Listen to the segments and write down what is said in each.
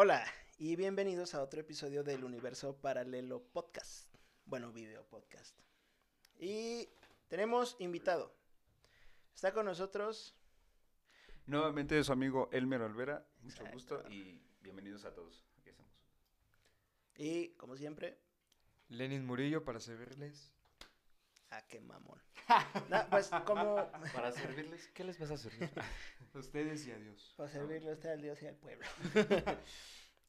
Hola y bienvenidos a otro episodio del Universo Paralelo Podcast. Bueno, video podcast. Y tenemos invitado. Está con nosotros. Nuevamente su amigo Elmer Olvera. Mucho Exacto. gusto y bienvenidos a todos. Aquí estamos. Y como siempre, Lenin Murillo para servirles. A qué mamón. No, pues como Para servirles, ¿qué les vas a servir? A ustedes y adiós. para servirle a usted al Dios y al pueblo.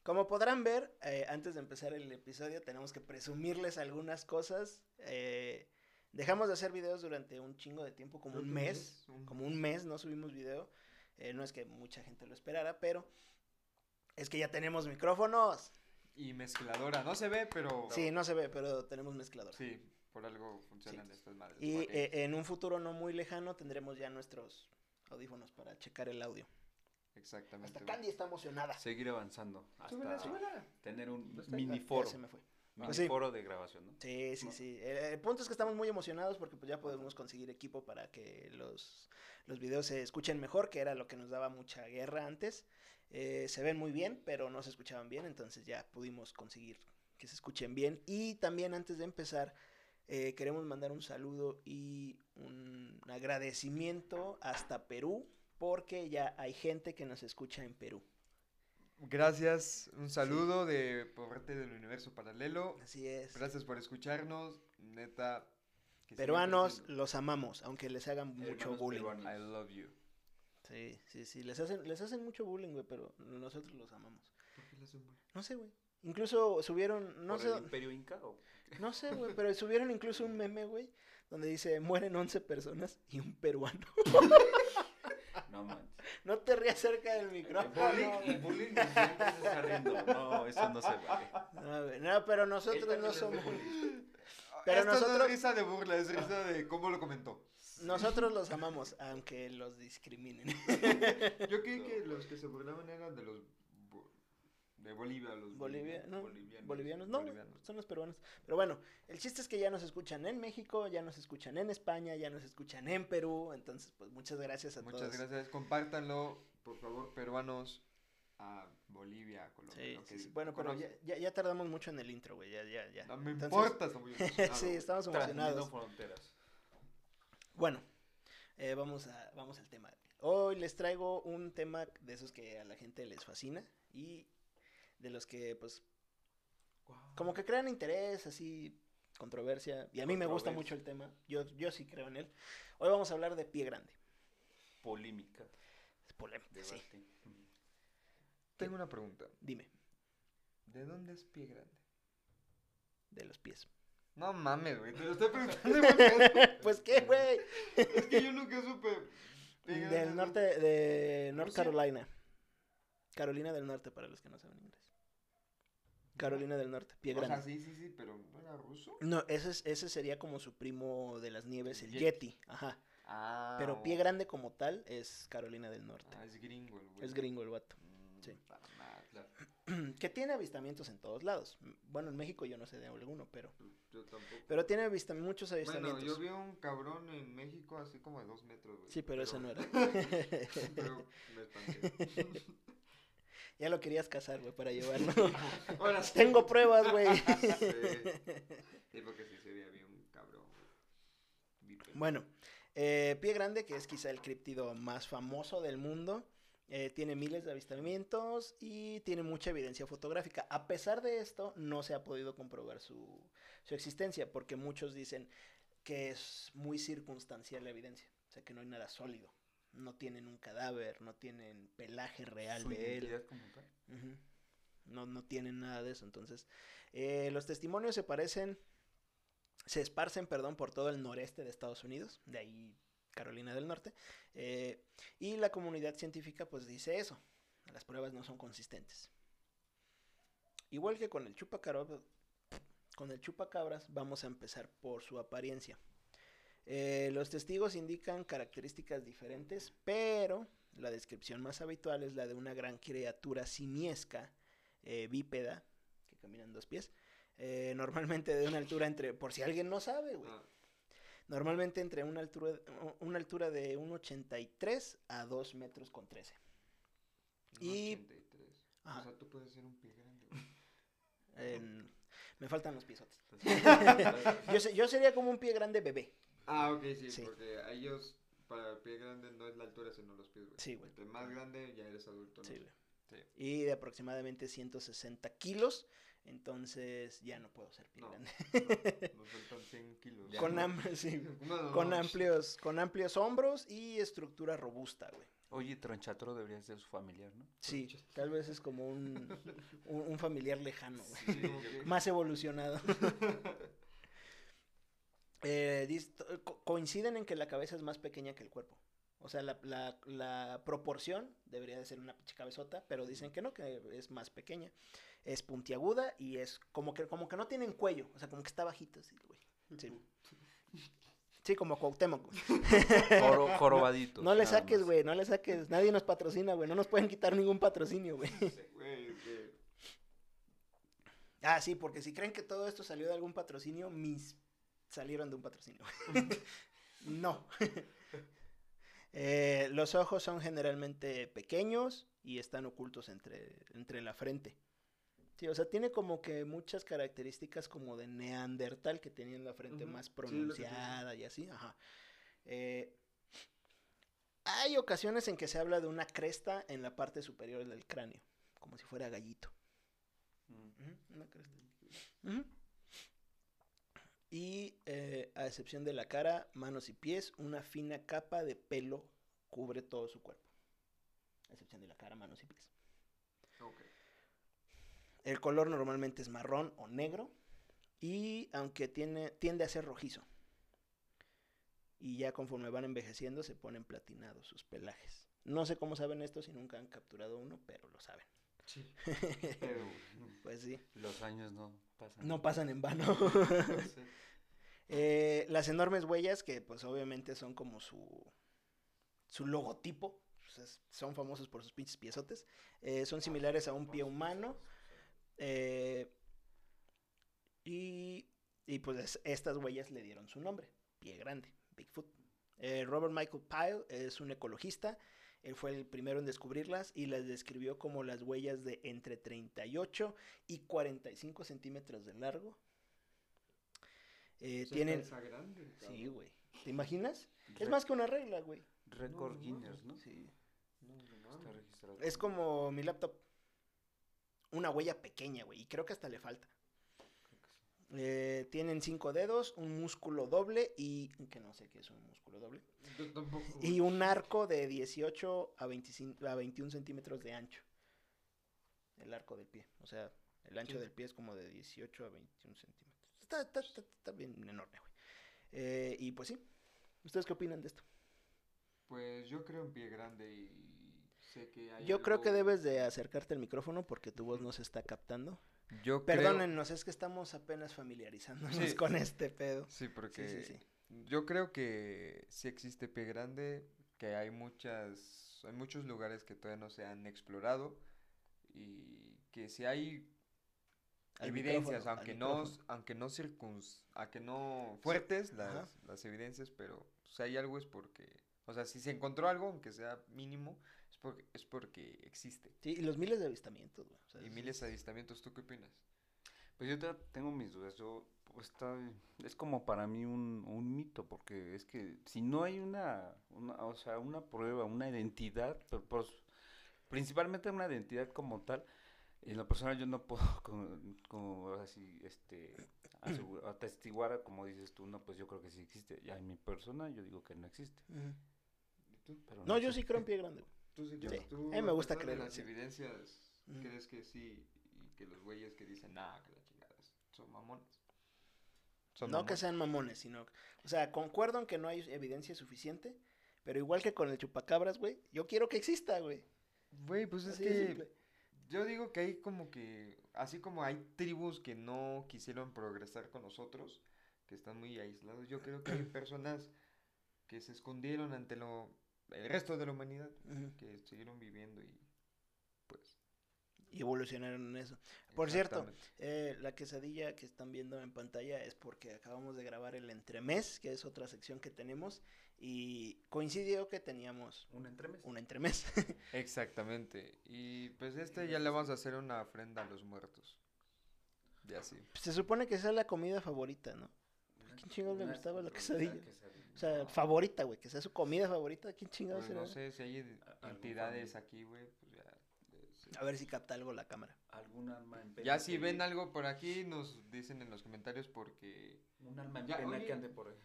Como podrán ver, eh, antes de empezar el episodio tenemos que presumirles algunas cosas. Eh, dejamos de hacer videos durante un chingo de tiempo, como un mes. un Como un mes no subimos video. Eh, no es que mucha gente lo esperara, pero es que ya tenemos micrófonos. Y mezcladora. No se ve, pero. Sí, no se ve, pero tenemos mezclador. Sí, por algo funcionan estas madres. Y eh, en un futuro no muy lejano tendremos ya nuestros audífonos para checar el audio. Exactamente. Hasta. Candy está emocionada. Seguir avanzando hasta súbela. tener un Pues mini foro. se me fue. Mini Pues sí. foro de grabación, ¿no? Sí, sí, No. sí. El, el punto es que estamos muy emocionados porque pues ya podemos conseguir equipo para que los, los videos se escuchen mejor, que era lo que nos daba mucha guerra antes. Eh, se ven muy bien, pero no se escuchaban bien, entonces ya pudimos conseguir que se escuchen bien. Y también antes de empezar, eh, queremos mandar un saludo y un agradecimiento hasta Perú, porque ya hay gente que nos escucha en Perú. Gracias. Un saludo de por parte del universo paralelo. Así es. Gracias por escucharnos. Neta. Peruanos, los amamos, aunque les hagan mucho bullying. peruanos. I love you. Sí, sí, sí, les hacen, les hacen mucho bullying, güey, pero nosotros los amamos. ¿Por qué le hacen bullying? No sé, güey. Incluso subieron, no ¿Por sé, el Imperio Inca o no sé, güey, pero subieron incluso un meme, güey, donde dice, mueren 11 personas y un peruano. no manches? No te rías cerca del El micrófono. bullying, el bullying de siempre se está riendo. No, eso no se vale. No, no, pero nosotros no somos. Pero Esto no nosotros- es risa de burla, es risa de cómo lo comentó. nosotros los amamos, aunque los discriminen. Yo creí que los que se burlaban eran de los. De Bolivia, los Bolivia, no, bolivianos. Bolivianos, no, bolivianos. son los peruanos. Pero bueno, el chiste es que ya nos escuchan en México, ya nos escuchan en España, ya nos escuchan en Perú, entonces pues muchas gracias a Muchas todos. gracias. Compártanlo, por favor, peruanos a Bolivia, Colombia. Sí, lo sí, sí. Bueno, pero ya, ya, ya tardamos mucho en el intro, güey, ya, ya, ya. No me Entonces- importa, emocionado, sí, estamos emocionados. fronteras. Bueno, eh, vamos, a, vamos al tema. Hoy les traigo un tema de esos que a la gente les fascina y de los que, pues, como que crean interés, así, controversia. Y a mí me gusta mucho el tema, yo, yo sí creo en él. Hoy vamos a hablar de pie grande. Polémica. Es polémica, sí. Tengo una pregunta. Dime, ¿De dónde es pie grande? de los pies. No mames, güey. Te lo estoy preguntando. pues, ¿qué, güey? es que yo nunca supe. Del ¿no? norte de North. Carolina. Carolina del Norte, para los que no saben inglés. Carolina del Norte, pie O sea, grande. sí, sí, sí, pero ¿no era ruso? No, ese, es- ese sería como su primo de las nieves, el El Yeti. Yeti. Ajá. Ah. Pero pie grande como tal es Carolina del Norte. Ah, es gringo el güey. es gringo el vato. Mm, sí. claro. que tiene avistamientos en todos lados. Bueno, en México yo no sé de alguno, pero. Yo tampoco. Pero tiene avista- muchos Bueno, avistamientos. yo vi un cabrón en México así como de dos metros, güey. Sí, pero ese no era. pero me espanté. Ya lo querías cazar, güey, para llevarlo. Ahora sí. Tengo pruebas, güey. Sí. Porque sí se veía bien cabrón. Bueno, eh, Pie Grande, que es quizá el críptido más famoso del mundo, eh, tiene miles de avistamientos y tiene mucha evidencia fotográfica. A pesar de esto, no se ha podido comprobar su, su existencia, porque muchos dicen que es muy circunstancial la evidencia, o sea que no hay nada sólido. No tienen un cadáver, no tienen pelaje real Su de él. como tal. No, no tienen nada de eso. Entonces, eh, los testimonios se parecen, se esparcen, perdón, por todo el noreste de Estados Unidos, de ahí Carolina del Norte, eh, y la comunidad científica pues dice eso, las pruebas no son consistentes. Igual que con el chupacabras, con el chupacabras vamos a empezar por su apariencia. Eh, los testigos indican características diferentes, pero la descripción más habitual es la de una gran criatura simiesca, eh, bípeda, que camina en dos pies, eh, normalmente de una altura entre, por si alguien no sabe, güey, Ah, normalmente entre una altura, una altura de 1,83 a 2 metros con 13. Y- 83. Ajá. O sea, ¿tú puede ser un pie grande? En- Me faltan los piezotes. yo, yo sería como un pie grande bebé. Ah, ok, sí, Sí. porque a ellos, para el pie grande no es la altura, sino los pies, güey. Sí, güey. Entre más grande ya eres adulto, ¿no? Sí, güey. Sí. Y de aproximadamente 160 kilos. Entonces ya no puedo ser pie No. grande. Nos faltan 100 kilos. Con, no. am- sí, No, no, con no. amplios, con amplios hombros y estructura robusta, güey. Oye, Tronchatoro debería ser su familiar, ¿no? Sí, tal vez es como un, un, un familiar lejano, güey. Sí, Más evolucionado. Eh, co- coinciden en que la cabeza es más pequeña que el cuerpo. O sea, la, la- la proporción debería de ser una pinche cabezota, pero dicen que no, que es más pequeña. Es puntiaguda y es como que, como que no tienen cuello. O sea, como que está bajito así, güey. Sí. Sí, como Cuauhtémoc. güey. Joro, jorobaditos. No le nada saques, güey, no le saques. Nadie nos patrocina, güey. No nos pueden quitar ningún patrocinio, güey. Ah, sí, porque si creen que todo esto salió de algún patrocinio, mis salieron de un patrocinio. no. Eh, los ojos son generalmente pequeños y están ocultos entre, entre la frente. Sí, o sea, tiene como que muchas características como de Neandertal, que tenían la frente más sí, pronunciada y así. Ajá. Eh, hay ocasiones en que se habla de una cresta en la parte superior del cráneo, como si fuera gallito. Mm. Una cresta. Y eh, a excepción de la cara, manos y pies, una fina capa de pelo cubre todo su cuerpo. A excepción de la cara, manos y pies. El color normalmente es marrón o negro y aunque tiene, tiende a ser rojizo. Y ya conforme van envejeciendo se ponen platinados sus pelajes. No sé cómo saben esto si nunca han capturado uno, pero lo saben. Sí. Pero, Pues sí, Los años no pasan. no pasan en vano. Eh, las enormes huellas, que pues obviamente son como su, su logotipo, pues, es- son famosos por sus pinches piezotes, eh, son similares a un pie humano. eh, y, y, pues es- estas huellas le dieron su nombre, pie grande, Bigfoot. Robert Michael Pyle es un ecologista, él fue el primero en descubrirlas y las describió como las huellas de entre 38 y 45 centímetros de largo. Eh, tienen... grande. Sí, güey. ¿Te imaginas? Es más que una regla, güey. No, no Guinness, ¿no? Sí. No, no Está registrado. Es como mi laptop. Una huella pequeña, güey. Y creo que hasta le falta. Eh, tienen cinco dedos, un músculo doble y... Que no sé qué es un músculo doble. Yo tampoco. Y un arco de 18 a, 25, a 21 centímetros de ancho. El arco del pie. O sea, el ancho Sí. del pie es como de 18 a 21 centímetros. Está, está, está, está bien enorme, güey. Eh, y pues sí. ¿Ustedes qué opinan de esto? Pues yo creo en pie grande y sé que hay Yo creo que debes de acercarte al micrófono porque tu voz no se está captando. Yo creo- Perdónennos, es que estamos apenas familiarizándonos Sí. con este pedo. Sí, porque Sí, sí, sí. yo creo que sí existe pie grande, que hay muchas, hay muchos lugares que todavía no se han explorado y que si hay Al evidencias, aunque no, aunque no circuns, a que no fuertes las, las evidencias, pero si hay algo es porque, o sea, si se encontró algo, aunque sea mínimo, es porque, es porque existe. Sí, y los miles de avistamientos, güey. o sea, Y es- miles de avistamientos, ¿tú qué opinas? Pues yo te- tengo mis dudas. Yo, pues, está, es como para mí un, un mito, porque es que si no hay una, una, o sea, una prueba, una identidad, pero, pues, principalmente una identidad como tal, en lo personal yo no puedo con- como así, este, asegu- atestiguar, como dices tú, no, pues yo creo que sí existe. Ya en mi persona yo digo que no existe. Ujú. ¿Y tú? Pero No, yo sé. sí creo en pie grande. Güey. Tú sí, Sí, crees- tú, a mí me gusta creer, las sí. evidencias, Ujú. crees que sí y que los güeyes que dicen, nah, que la chingada, son mamones. Son No que sean mamones, sino... O sea, concuerdo en que no hay evidencia suficiente, pero igual que con el chupacabras, güey, yo quiero que exista, güey. Güey, pues es Así que simple. yo digo que hay como que, así como hay tribus que no quisieron progresar con nosotros, que están muy aislados, yo creo que hay personas que se escondieron ante lo, el resto de la humanidad, que siguieron viviendo y pues... Y evolucionaron en eso. Por cierto, eh, la quesadilla que están viendo en pantalla es porque acabamos de grabar el entremés, que es otra sección que tenemos, y coincidió que teníamos Un entremés. un entremés. Exactamente. Y pues este ya le vamos a hacer una ofrenda a los muertos. Y así. Se supone que esa es la comida favorita, ¿no? Una- quién chingados le gustaba la quesadilla. O sea, No. favorita, güey, que sea su comida favorita, ¿quién chingados Pues no sé si hay entidades aquí, güey. Pues ya. les- A ver si capta algo la cámara. Algún alma en pena. Ya si que- ven algo por aquí, nos dicen en los comentarios porque Un alma en Ya, pena oye. que ande por ahí.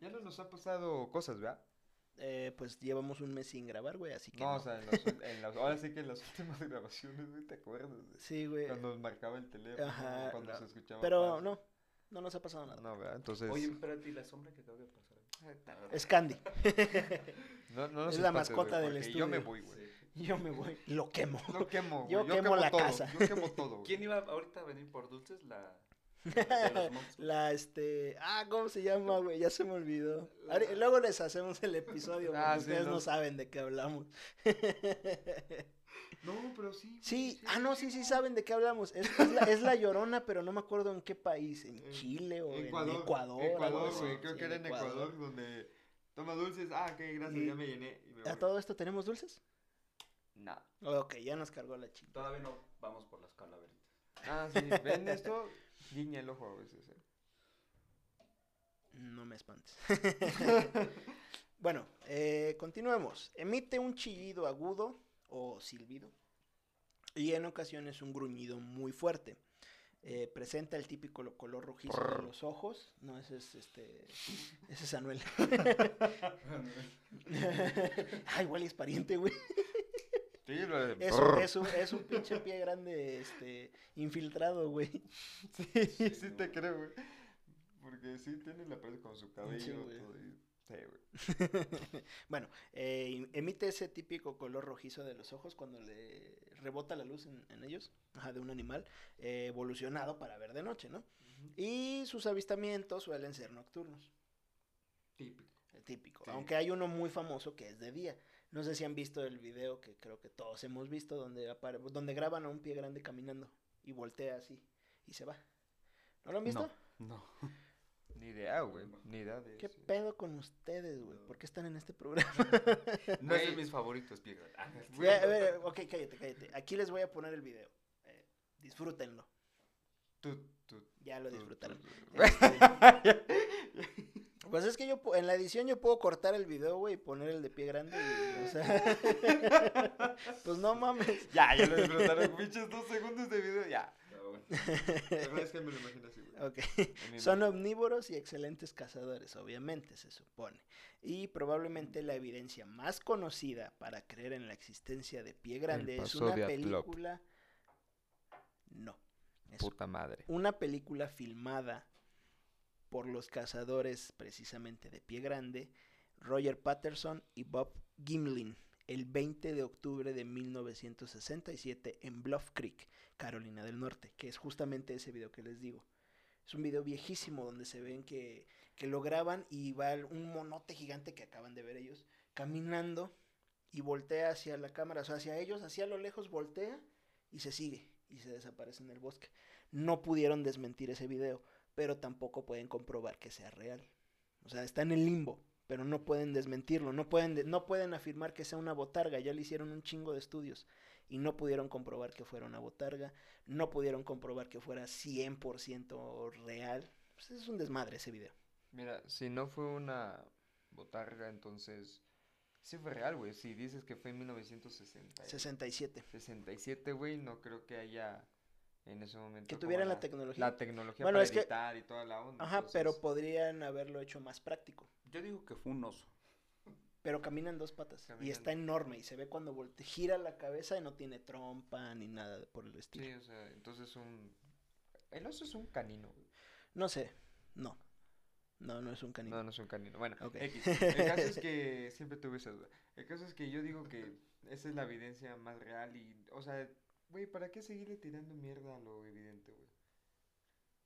ya no nos ha pasado cosas, ¿verdad? Eh, pues llevamos un mes sin grabar, güey, así que. No, no. o sea, en los, en los- ahora sí que en las últimas grabaciones, güey, ¿te acuerdas? de Sí, güey. Cuando nos marcaba el teléfono, Ajá, cuando no. se escuchaba. Pero paz. no, no nos ha pasado nada. No, ¿verdad? Entonces, Oye, espérate, ¿y la sombra que acaba de pasar? Es Candy. no, no nos es la mascota del porque Yo me estudio. voy, güey. Yo me voy. Lo quemo. Lo quemo. Yo quemo la todo, casa. Yo quemo todo. ¿Quién iba ahorita a venir por dulces? La. monstruos. La este. Ah, ¿cómo se llama, güey? Ya se me olvidó. Luego les hacemos el episodio. Ah, sí, ustedes no no. saben de qué hablamos. No, pero sí. Sí, ah, no, sí, sí saben de qué hablamos. Es, es la, es la llorona, pero no me acuerdo en qué país. ¿En En Chile o Ecuador. en Ecuador? Ecuador, güey. Creo Sí, que era en Ecuador, donde toma dulces. Ah, qué gracias, Y- ya me llené. Y me ¿A todo esto tenemos dulces? No. Ok, ya nos cargó la chica. Todavía no vamos por las calaveritas. Ah, sí. ¿Ven esto? Guiña el ojo a veces, eh. No me espantes. bueno, eh, continuemos. Emite un chillido agudo o silbido y en ocasiones un gruñido muy fuerte. Eh, presenta el típico lo- color rojizo de los ojos. No, ese es este. Ese es Anuel. Ay, igual es pariente, güey. Sí, lo de... Es, un- es, un, es un pinche pie grande, este, infiltrado, güey. Sí, sí te creo, güey. Porque sí tiene la piel con su cabello. güey. todo y- Güey. bueno, eh, emite ese típico color rojizo de los ojos cuando le rebota la luz en, en ellos, ajá, de un animal eh, evolucionado para ver de noche, ¿no? Y sus avistamientos suelen ser nocturnos, Típico. el típico. Sí. Aunque hay uno muy famoso que es de día. No sé si han visto el video que creo que todos hemos visto, donde, apare- donde graban a un pie grande caminando y voltea así y se va. ¿No lo han visto? No. Ni idea, güey. Ni idea de ¿Qué eso. pedo con ustedes, güey? ¿Por qué están en este programa? No es de mis favoritos, Piedra. Ah, Güey. A ver, ok, cállate, cállate. Aquí les voy a poner el video. Eh, disfrútenlo. Tú, tú, Ya lo tú, disfrutaron. tú. Este, pues es que yo en la edición yo puedo cortar el video, güey, y poner el de pie grande. y, o sea, pues no mames. Ya, ya lo disfrutaron. Pinches dos segundos de video. Ya. No, bueno. La verdad es que me lo imagino así, güey. Ok. En mi Son omnívoros y excelentes cazadores, obviamente, se supone. Y probablemente la evidencia más conocida para creer en la existencia de pie grande es una película. No. Es Puta madre. una película filmada por los cazadores precisamente de pie grande, Roger Patterson y Bob Gimlin, el 20 de octubre de 1967 en Bluff Creek, Carolina del Norte, que es justamente ese video que les digo. Es un video viejísimo donde se ven que, que lo graban y va un monote gigante que acaban de ver ellos caminando y voltea hacia la cámara, o sea, hacia ellos, hacia lo lejos voltea y se sigue y se desaparece en el bosque. No pudieron desmentir ese video, pero tampoco pueden comprobar que sea real. O sea, está en el limbo, pero no pueden desmentirlo, no pueden, de- no pueden afirmar que sea una botarga, ya le hicieron un chingo de estudios y no pudieron comprobar que fuera una botarga, no pudieron comprobar que fuera 100% real. Pues es un desmadre ese video. Mira, si no fue una botarga, entonces. Sí fue real, güey. Si dices que fue en 1960. 67. 67, güey, no creo que haya en ese momento. Que tuvieran la tecnología. La tecnología Bueno, para es que- editar y toda la onda. Ajá, pero entonces- podrían haberlo hecho más práctico. Yo digo que fue un oso. Pero camina en dos patas. Y está en- enorme. Y se ve cuando volte- gira la cabeza y no tiene trompa ni nada de- por el estilo. Sí, o sea, entonces un. El oso es un canino, güey. No sé. No. No, no es un canino. No, no es un canino. Bueno, Ok. X. El caso es que siempre tuve esa duda. El caso es que yo digo que esa es la evidencia más real y, o sea, güey, ¿para qué seguirle tirando mierda a lo evidente, güey?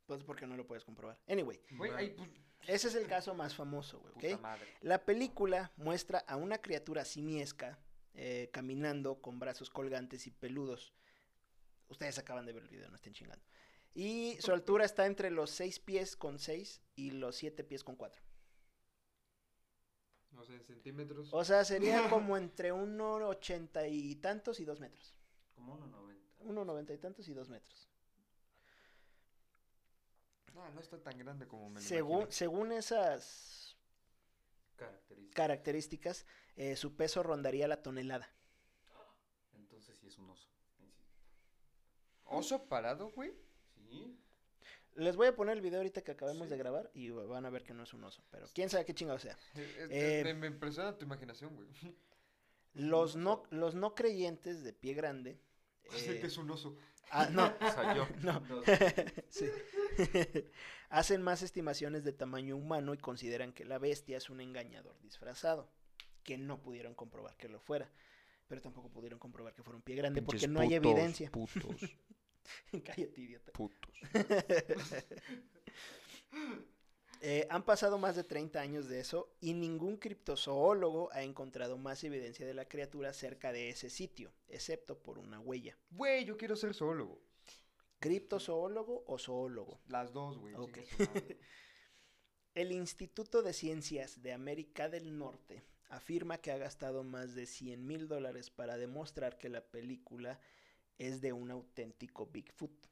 Pues porque no lo puedes comprobar. Anyway, ay, pues, ese es el caso más famoso, güey, ¿ok? madre. La película muestra a una criatura simiesca eh, caminando con brazos colgantes y peludos. Ustedes acaban de ver el video, no estén chingando. Y su altura está entre los 6 pies con 6 y los 7 pies con 4. No sé, en centímetros. O sea, sería como entre 1,80 y tantos y 2 metros. Como 1.90. 1,90 y tantos y 2 metros. No, no está tan grande como me lo Según, imagino. según esas Característica. características, eh, su peso rondaría la tonelada. Entonces sí es un oso. ¿Oso parado, güey? Sí. Les voy a poner el video ahorita que acabemos Sí. de grabar y van a ver que no es un oso. Pero quién sabe qué chingado sea. Eh, eh, Eh, me, me impresiona tu imaginación, güey. Los no, los no creyentes de pie grande. Sé eh, que es un oso. Ah, no, O sea, yo. No. no, Sí. Hacen más estimaciones de tamaño humano y consideran que la bestia es un engañador disfrazado, que no pudieron comprobar que lo fuera, pero tampoco pudieron comprobar que fuera un pie grande porque no hay evidencia. Putos, Cállate, idiota. putos. Eh, han pasado más de 30 años de eso y ningún criptozoólogo ha encontrado más evidencia de la criatura cerca de ese sitio, excepto por una huella. Güey, yo quiero ser zoólogo. ¿Criptozoólogo o zoólogo? Las dos, güey. Ok. El Instituto de Ciencias de América del Norte afirma que ha gastado más de 100 mil dólares para demostrar que la película es de un auténtico Bigfoot.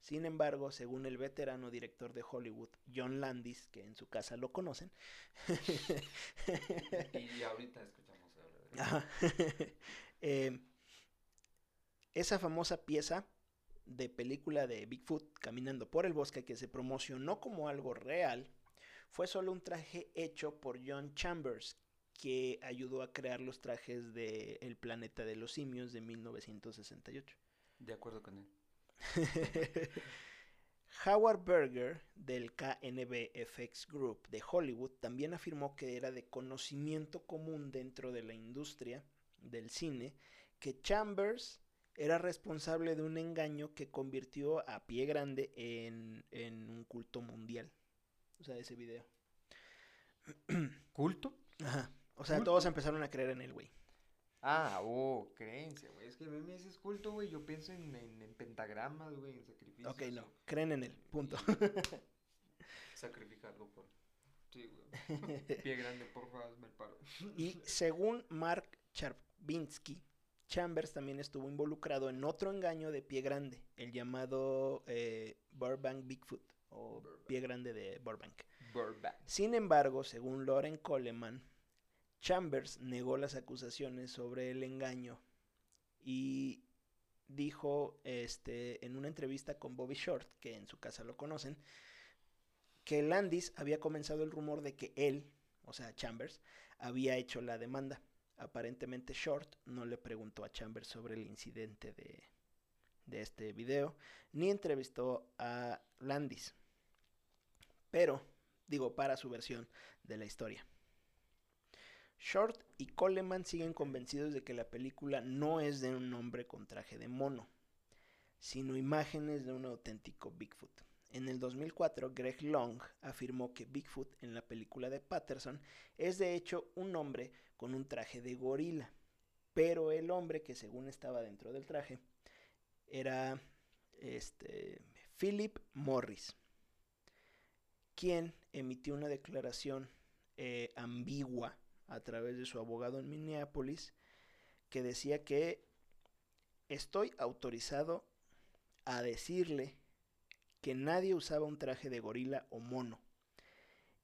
Sin embargo, según el veterano director de Hollywood, John Landis, que en su casa lo conocen, Y ahorita escuchamos hablar de Ajá. Eh, esa famosa pieza de película de Bigfoot caminando por el bosque que se promocionó como algo real fue solo un traje hecho por John Chambers que ayudó a crear los trajes de El planeta de los simios de 1968. De acuerdo con él. Howard Berger del KNB FX Group de Hollywood también afirmó que era de conocimiento común dentro de la industria del cine que Chambers era responsable de un engaño que convirtió a Pie Grande en, en un culto mundial. O sea, ese video. ¿Culto? Ajá. O sea, ¿Culto? todos empezaron a creer en él, güey. Ah, oh, creencia, güey. Es que a mí me dices culto, güey. Yo pienso en, en, en pentagramas, güey, en sacrificios. Ok, no. Creen en él. Punto. Sacrifica algo por. Sí, güey. Pie grande, porfa, hazme el paro. Y según Mark Charbinsky, Chambers también estuvo involucrado en otro engaño de pie grande, el llamado eh, Burbank Bigfoot o Burbank. pie grande de Burbank. Burbank. Sin embargo, según Lauren Coleman, Chambers negó las acusaciones sobre el engaño y dijo este, en una entrevista con Bobby Short, que en su casa lo conocen, que Landis había comenzado el rumor de que él, o sea, Chambers, había hecho la demanda. Aparentemente Short no le preguntó a Chambers sobre el incidente de, de este video, ni entrevistó a Landis. Pero, digo, para su versión de la historia. Short y Coleman siguen convencidos de que la película no es de un hombre con traje de mono, sino imágenes de un auténtico Bigfoot. En el 2004, Greg Long afirmó que Bigfoot en la película de Patterson es de hecho un hombre con un traje de gorila, pero el hombre que según estaba dentro del traje era este Philip Morris, quien emitió una declaración eh, ambigua a través de su abogado en Minneapolis que decía que estoy autorizado a decirle que nadie usaba un traje de gorila o mono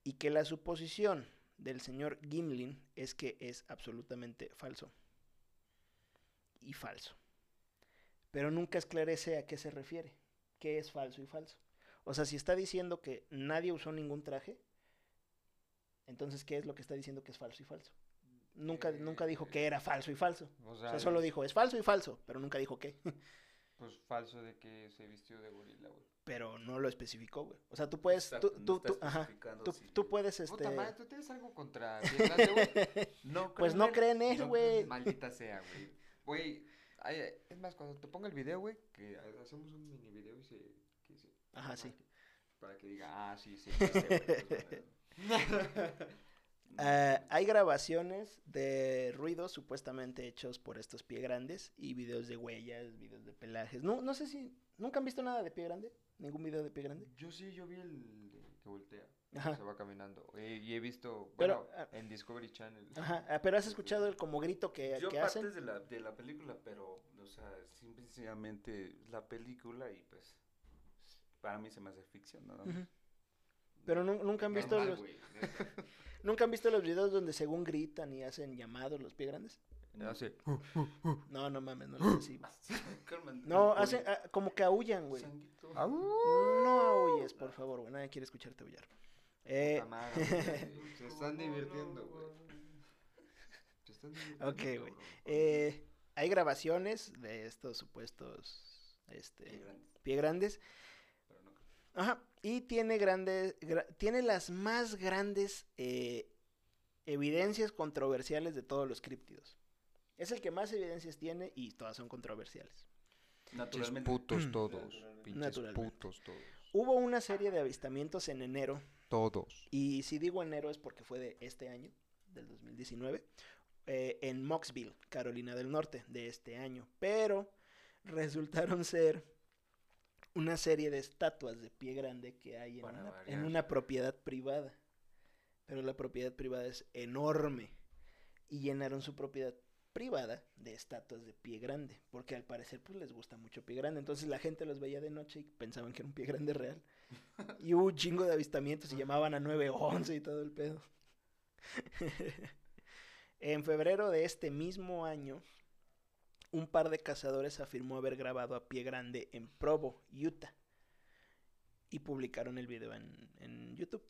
y que la suposición del señor Gimlin es que es absolutamente falso y falso. Pero nunca esclarece a qué se refiere, qué es falso y falso. O sea, si está diciendo que nadie usó ningún traje, entonces ¿qué es lo que está diciendo que es falso y falso? Nunca, nunca dijo que era falso y falso. O O sea, solo dijo es falso y falso, pero nunca dijo qué. Pues falso de que se vistió de gorila, güey. pero no lo especificó, güey. O sea, tú puedes, tú, no tú, tú- ajá, tú, puedes, este, Puta madre, ¿tú tienes algo contra? No, pues no en- creen él, No, güey. Maldita sea, güey. Güey, ay, es más, cuando te ponga el video, güey, que hacemos un mini video y se... que se- Ajá, sí. Para que diga, ah, sí, sí, existe, bueno. Ah, hay grabaciones de ruidos supuestamente hechos por estos pie grandes y videos de huellas, videos de pelajes. No, no sé si nunca han visto nada de pie grande, ningún video de pie grande. Yo sí, yo vi el de que voltea. Ajá. Se va caminando. Eh, y he visto, Pero, bueno, ah, en Discovery Channel. Ajá, ah, pero has escuchado el como grito que, Yo que partes hacen. de la, de la película, pero, o sea, simplemente la película y pues para mí se me hace ficción, nada más. Ujú. Pero nu- nunca han visto Normal, los, nunca han visto los videos donde según gritan y hacen llamados los pie grandes. Hace, No, no mames, no los así. No, hacen ah, como que aullan, güey. Sanguito. "Au". No aulles, por favor, güey. Nadie quiere escucharte aullar. Eh. Se están divirtiendo, güey. Se están divirtiendo. Ok, güey. eh, hay grabaciones de estos supuestos este, grandes, pie grandes. Ajá. Y tiene grandes, gra- tiene las más grandes eh, evidencias controversiales de todos los críptidos. Es el que más evidencias tiene y todas son controversiales. Pinches Naturalmente. putos todos. Naturalmente. Pinches Naturalmente. putos todos. Hubo una serie de avistamientos en enero Todos. Y si digo enero es porque fue de este año, del 2019, eh, en Moxville, Carolina del Norte, de este año. Pero resultaron ser una serie de estatuas de pie grande que hay en, una propiedad privada. Pero la propiedad privada es enorme. Y llenaron su propiedad privada de estatuas de pie grande. Porque al parecer pues les gusta mucho pie grande. Entonces la gente los veía de noche y pensaban que era un pie grande real. Y hubo un chingo de avistamientos y llamaban a 911 y todo el pedo. en febrero de este mismo año, un par de cazadores afirmó haber grabado a pie grande en Provo, Utah. Y publicaron el video en, YouTube.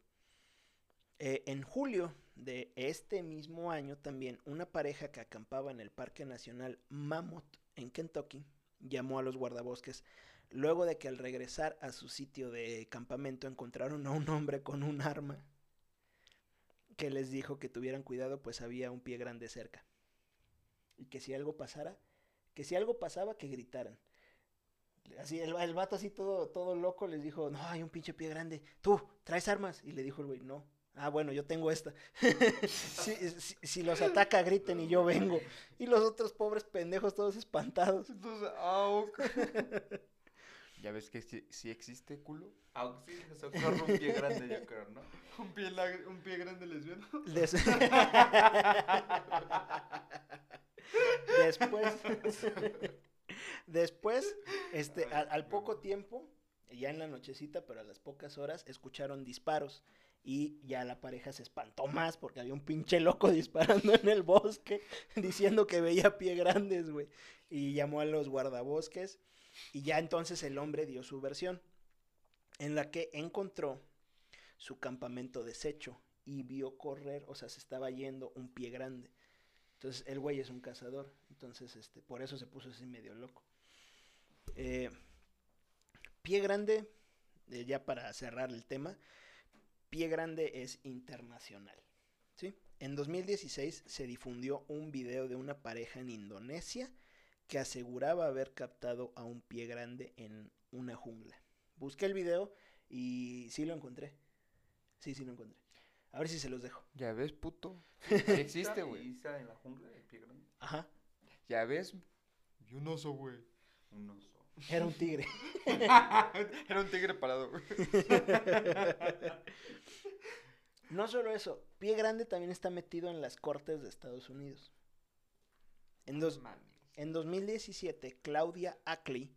Eh, en julio de este mismo año también una pareja que acampaba en el Parque Nacional Mammoth en Kentucky llamó a los guardabosques luego de que al regresar a su sitio de campamento encontraron a un hombre con un arma que les dijo que tuvieran cuidado pues había un pie grande cerca y que si algo pasara, que si algo pasaba que gritaran. Así el, el vato así todo todo loco les dijo, "No, hay un pinche pie grande. Tú, ¿traes armas?" Y le dijo el güey, "No." Ah, bueno, yo tengo esta. si, si- si los ataca, griten y yo vengo. Y los otros pobres pendejos todos espantados. Entonces, au. ¿Ya ves que sí, sí existe culo? Aunque sí, se ocurre un pie grande, yo creo, ¿no? Un pie, lag- un pie grande lesbiano. Des- Después, después, este, al, al poco tiempo, ya en la nochecita, pero a las pocas horas, escucharon disparos y ya la pareja se espantó más porque había un pinche loco disparando en el bosque diciendo que veía pie grandes, güey. Y llamó a los guardabosques y ya entonces el hombre dio su versión en la que encontró su campamento deshecho y vio correr, o sea, se estaba yendo un pie grande. Entonces, el güey es un cazador, entonces, este, por eso se puso así medio loco. Eh, pie grande, eh, ya para cerrar el tema, Pie Grande es internacional, ¿sí? En 2016 se difundió un video de una pareja en Indonesia que aseguraba haber captado a un pie grande en una jungla. Busqué el video y sí lo encontré. Sí, sí lo encontré. A ver si se los dejo. ¿Ya ves, puto? Sí existe, ¿Y güey. está en la jungla el pie grande? Ajá, ¿Ya ves? Y un oso, güey. Un oso. era un tigre. Era un tigre parado, güey. No solo eso, Pie Grande también está metido en las cortes de Estados Unidos. En, dos, en 2017, Claudia Ackley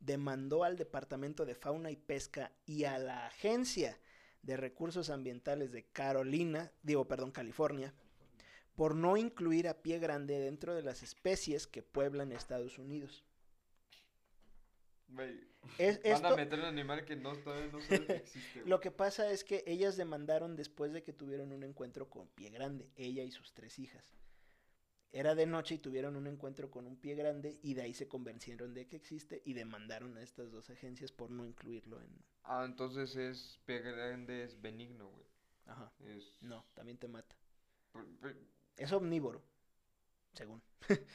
demandó al Departamento de Fauna y Pesca y a la Agencia de Recursos Ambientales de Carolina, digo, perdón, California, por no incluir a Pie Grande dentro de las especies que pueblan Estados Unidos. Es, Van a meter un animal que no, todavía no sabe que existe. Lo que pasa es que ellas demandaron después de que tuvieron un encuentro con Pie Grande, ella y sus tres hijas. Era de noche y tuvieron un encuentro con un pie grande y de ahí se convencieron de que existe y demandaron a estas dos agencias por no incluirlo en... Ah, entonces es pie grande, es benigno, güey. Ajá. Es... No, también te mata. Pe- pe- Es omnívoro, según.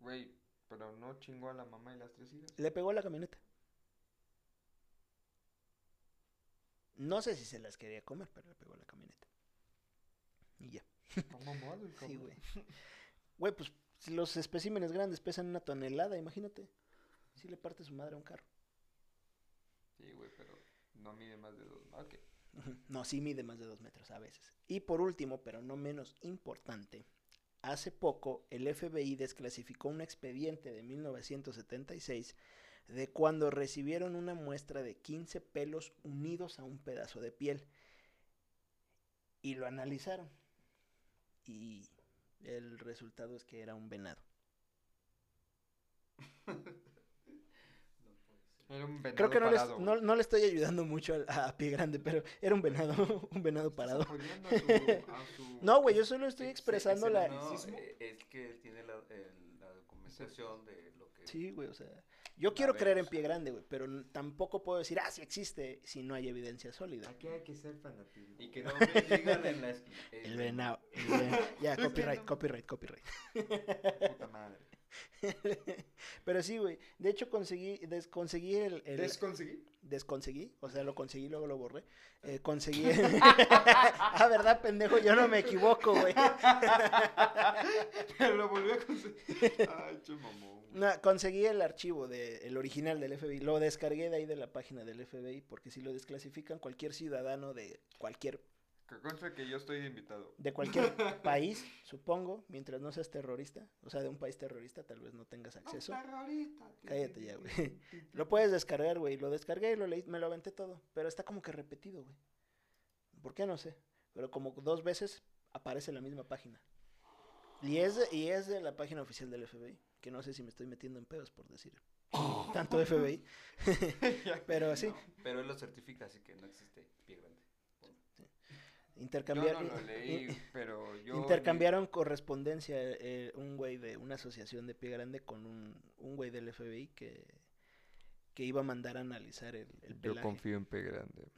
Güey, pero no chingó a la mamá y las tres hijas. Le pegó a la camioneta. No sé si se las quería comer, pero le pegó a la camioneta. Y ya. Está mamado el Sí, cabrón. güey. Güey, pues si los especímenes grandes pesan una tonelada, imagínate. Si le parte su madre a un carro. Sí, güey, pero no mide más de dos. Ok. No, sí mide más de dos metros a veces. Y por último, pero no menos importante, hace poco el FBI desclasificó un expediente de 1976 de cuando recibieron una muestra de 15 pelos unidos a un pedazo de piel. Y lo analizaron. Y el resultado es que era un venado. Era un venado Creo que no, les- parado, no, güey. no le estoy ayudando mucho a, a pie grande, pero era un venado, un venado parado. apoyando a su- a su- No, güey, yo solo estoy expresando ese la... No, narcisismo. es que él tiene la, el- la documentación de lo que... Sí, güey, o sea, yo quiero ver, creer en pie grande, güey, pero tampoco puedo decir, ah, sí existe, si no hay evidencia sólida. Aquí hay que ser fanatismo. Y que no me digan en la esquina. El venado, el. Ya, copyright, copyright, copyright. Puta madre. Pero sí, güey, de hecho conseguí, des- conseguí el... el- ¿Desconseguí? desconseguí, o sea, lo conseguí, luego lo borré. Eh, conseguí... ah, ¿verdad, pendejo? Yo no me equivoco, güey. Pero lo volví a conseguir. Ay, che mamón. güey. No, conseguí el archivo de, el original del FBI. Lo descargué de ahí de la página del FBI porque si lo desclasifican cualquier ciudadano de cualquier Que conste que yo estoy invitado. de cualquier país, supongo, mientras no seas terrorista, o sea, de un país terrorista, tal vez no tengas acceso. Cállate ya, güey. Lo puedes descargar, güey. Lo descargué y lo leí, me lo aventé todo, pero está como que repetido, güey. ¿Por qué no sé? Pero como dos veces aparece la misma página. Y es, de, y es de la página oficial del FBI, que no sé si me estoy metiendo en pedos por decir tanto FBI. Pero sí, Pero él lo certifica, así que no existe pie grande. Yo intercambiar, no lo leí, pero yo... intercambiaron correspondencia eh, un güey de una asociación de pie grande con un, un güey del FBI que, que iba a mandar a analizar el, el Yo pelaje. confío en P grande.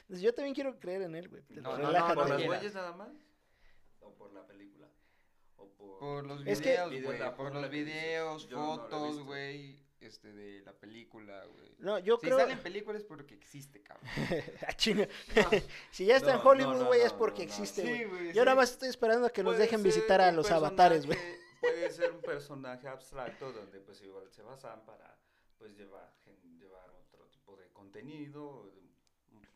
Entonces, yo también quiero creer en él, güey. No, no, no. ¿Por las huellas nada más? ¿O por la película? ¿O por...? Por los Es que- videos, Video güey. Por los videos, fotos, güey. Este, de la película, güey. No, yo si creo. salen películas es porque existe, cabrón. Ah, chinga. si ya está en No, Hollywood, güey, no, es porque no, no. existe, güey. güey. Yo nada más estoy esperando a que nos dejen visitar a los avatares, güey. Puede ser un personaje abstracto donde pues igual se basan para pues llevar, llevar otro tipo de contenido,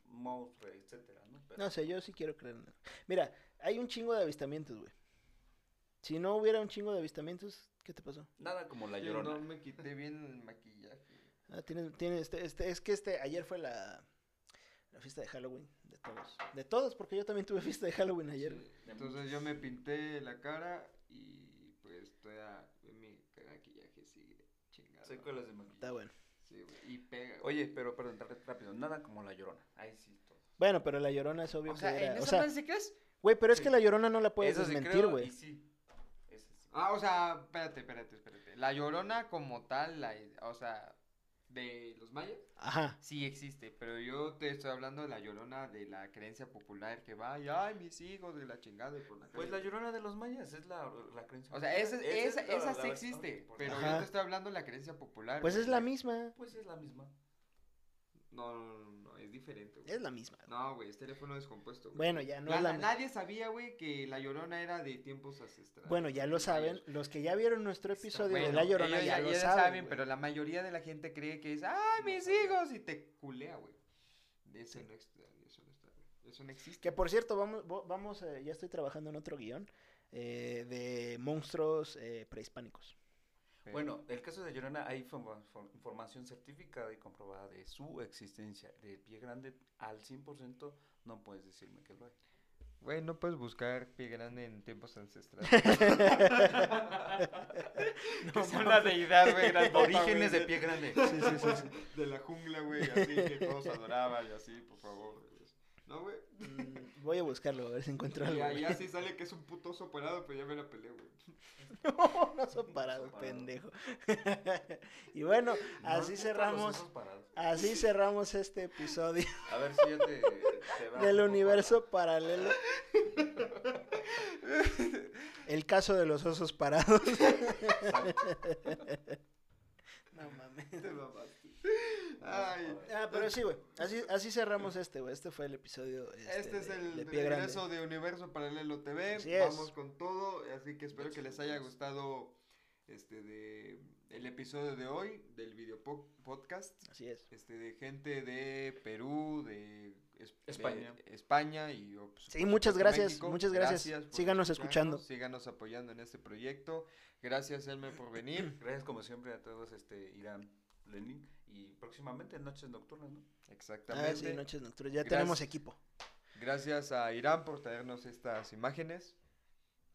monstruo, etcétera, ¿no? Pero- No sé, yo sí quiero creer en él. Mira, hay un chingo de avistamientos, güey. Si no hubiera un chingo de avistamientos, ¿qué te pasó? Nada como la Yo llorona. no me quité bien el maquillaje. Ah, tienes, tienes, este, este, es que este, ayer fue la, la fiesta de Halloween de todos. De todos, porque yo también tuve fiesta de Halloween ayer. Sí, Entonces yo me pinté la cara y pues todavía mi maquillaje sigue chingado. Secuelas de maquillaje. Está bueno. Sí, güey. Y pega. Oye, pero perdón, rápido, nada como la llorona. Ahí sí todo. Bueno, pero la llorona es obvio o sea, que era. ¿en O esa sea, madre sí crees? güey, pero es Sí. que la llorona no la puedes Eso desmentir, creo, güey. sí. Ah, o sea, espérate, espérate, espérate. La llorona como tal, la, o sea, de los mayas, Ajá. sí existe, pero yo te estoy hablando de la llorona de la creencia popular que va y, ay, mis hijos de la chingada y por la Pues calle". la llorona de los mayas es la, la creencia. O sea, esa, Esa sí existe, pero Ajá. yo te estoy hablando de la creencia popular. Pues es la misma. Pues es la misma. No, no, no, no, es diferente, güey. Es la misma. No, güey, es teléfono descompuesto. güey. Bueno, ya no La- es la Nadie sabía, güey, que la llorona era de tiempos ancestrales. Bueno, ya lo saben. Los que ya vieron nuestro episodio de La Llorona ellos ya, lo saben. güey. pero la mayoría de la gente cree que es, ¡ay, mis hijos! Y te culea, güey. Eso no está, eso no está, güey. Eso no existe. Que por cierto, vamos, vamos eh, ya estoy trabajando en otro guion eh, de monstruos eh, prehispánicos. Pero- Bueno, el caso de Llorona hay informa- for- información certificada y comprobada de su existencia. De pie grande al 100% no puedes decirme que lo hay. Güey, no puedes buscar pie grande en tiempos ancestrales. No, que es una deidad, güey. Orígenes de pie grande. Sí, sí, sí, sí. De la jungla, güey, así que todos adoraban y así, por favor. Güey. No, güey. Mm, Voy a buscarlo, a ver si encuentro algo. Ya, ya sí sale que es un puto oso parado, pero ya me la peleé, güey. No, no son parados, Son parados. pendejo. y bueno, No así cerramos, así cerramos este episodio A ver si ya te, te va del universo paralelo. El caso de los osos parados. No mames. Te mamaste. Ay. Ah, pero sí, güey. Así, así cerramos este, güey. Este fue el episodio. Este, Este es de- el de pie grande. regreso de Universo Paralelo TV. Así es. Vamos con todo. Así que espero que les haya gustado este de el episodio de hoy del video po- podcast. Así es. Este de gente de Perú, de es- España. de España y oh, por Sí, muchas gracias, México. muchas gracias. por Síganos escuchando. Síganos apoyando en este proyecto. Gracias, Elmer, por venir. Gracias como siempre a todos, este, Irán, Lenin, y próximamente Noches Nocturnas, ¿no? Exactamente. Ah, sí, noches nocturnas. Ya Gracias. tenemos equipo. Gracias a Irán por traernos estas imágenes.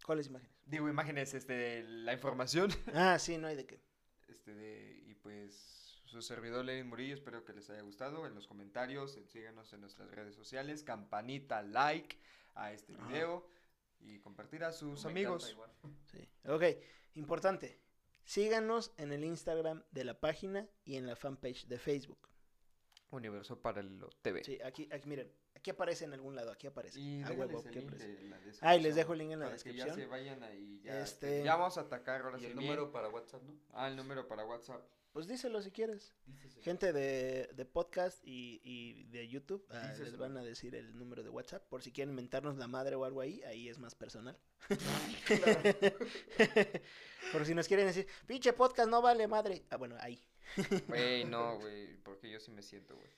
¿Cuáles imágenes? Digo, imágenes, este, la información. Ah, sí, no hay de qué. Este de, y pues su servidor Lenin Murillo, espero que les haya gustado. En los comentarios, en- síganos en nuestras redes sociales, campanita, like a este Ajá. video y compartir a sus Me amigos. Sí. Ok, importante. Síganos en el Instagram de la página y en la fanpage de Facebook. Universo Paralelo TV. Sí, aquí, aquí miren. Aquí aparece en algún lado. Aquí aparece. Y Ah, huevo, aquí aparece. Ah, y les dejo el link en la para que descripción. ya se vayan ahí. Ya, Este- ya vamos a atacar ahora sí el bien. número para WhatsApp, ¿no? Ah, el número para WhatsApp. Pues díselo si quieres. Gente de, de podcast y, y de YouTube ah, les van a decir el número de WhatsApp por si quieren mentarnos la madre o algo ahí, ahí es más personal. por si nos quieren decir, pinche podcast no vale madre. Ah, bueno, ahí. Güey, no, güey, porque yo sí me siento, güey.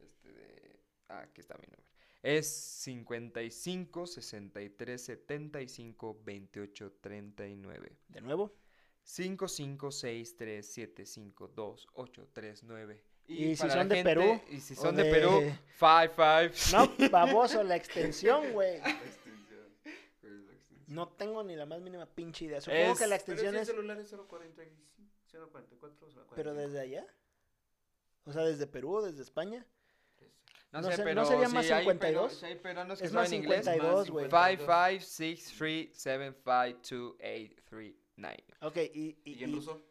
Este de... Ah, aquí está mi número. Es 55 63 75 28 39. De nuevo. 55 63 75 2 8 3 9. Y si son la de Perú, Y si son de, de- Perú, 55. No, baboso, la extensión, güey. Extensión. ¿Cuál es la extensión? No tengo ni la más mínima pinche idea. Supongo Es- que la Pero si extensión el es... celular es 045, 044, 045. Pero desde allá. O sea, desde Perú, desde España. No, No sé, pero ¿no sería si más hay 52? peru- si hay peruanos que Es más saben inglés. 52, güey. 55 63 75 2 8 3 9. Ok, y... y, ¿Y en y- ruso?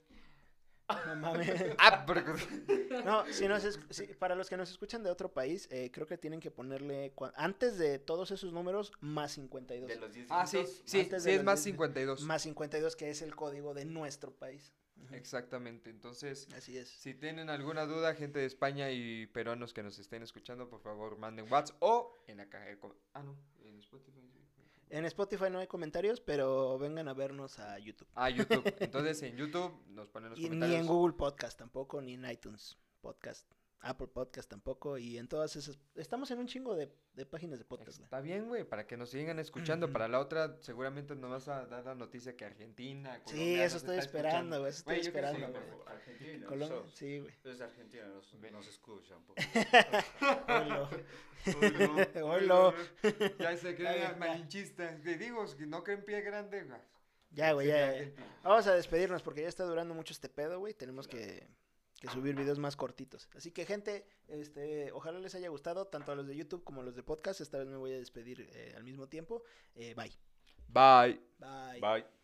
No mames. Ah, pero... No, si nos es- si- para los que nos escuchan de otro país, eh, creo que tienen que ponerle, cua- antes de todos esos números, más 52. De los 10 Ah, sí, sí, antes sí, de es más diez- 52. Más 52, que es el código de nuestro país. Exactamente, entonces, Así es. si tienen alguna duda, gente de España y peruanos que nos estén escuchando, por favor, manden WhatsApp o en la caja de Ah, no, en Spotify. En Spotify no hay comentarios, pero vengan a vernos a YouTube. Ah, YouTube. Entonces, en YouTube nos ponen los Y ni comentarios. en Google Podcast tampoco, ni en iTunes Podcast. Apple Podcast tampoco, y en todas esas... Estamos en un chingo de, de páginas de podcast, güey. Está bien, güey, para que nos sigan escuchando. Para la otra, seguramente nos vas a dar la noticia que Argentina, Sí, eso estoy esperando, güey, eso estoy esperando, güey. Argentina. Colombia, sos- sí, güey. Desde Argentina nos, nos escucha un poco. Oilo. Oilo, Oilo. Ya se creen malinchistas. Te digo, que no creen pie grande. güey. Ya, güey, Sí, ya, ya. Vamos a despedirnos porque ya está durando mucho este pedo, güey. Tenemos que, que subir videos más cortitos. Así que, gente, este, ojalá les haya gustado, tanto a los de YouTube como a los de podcast. Esta vez me voy a despedir eh, al mismo tiempo. Eh, bye. Bye. Bye. Bye.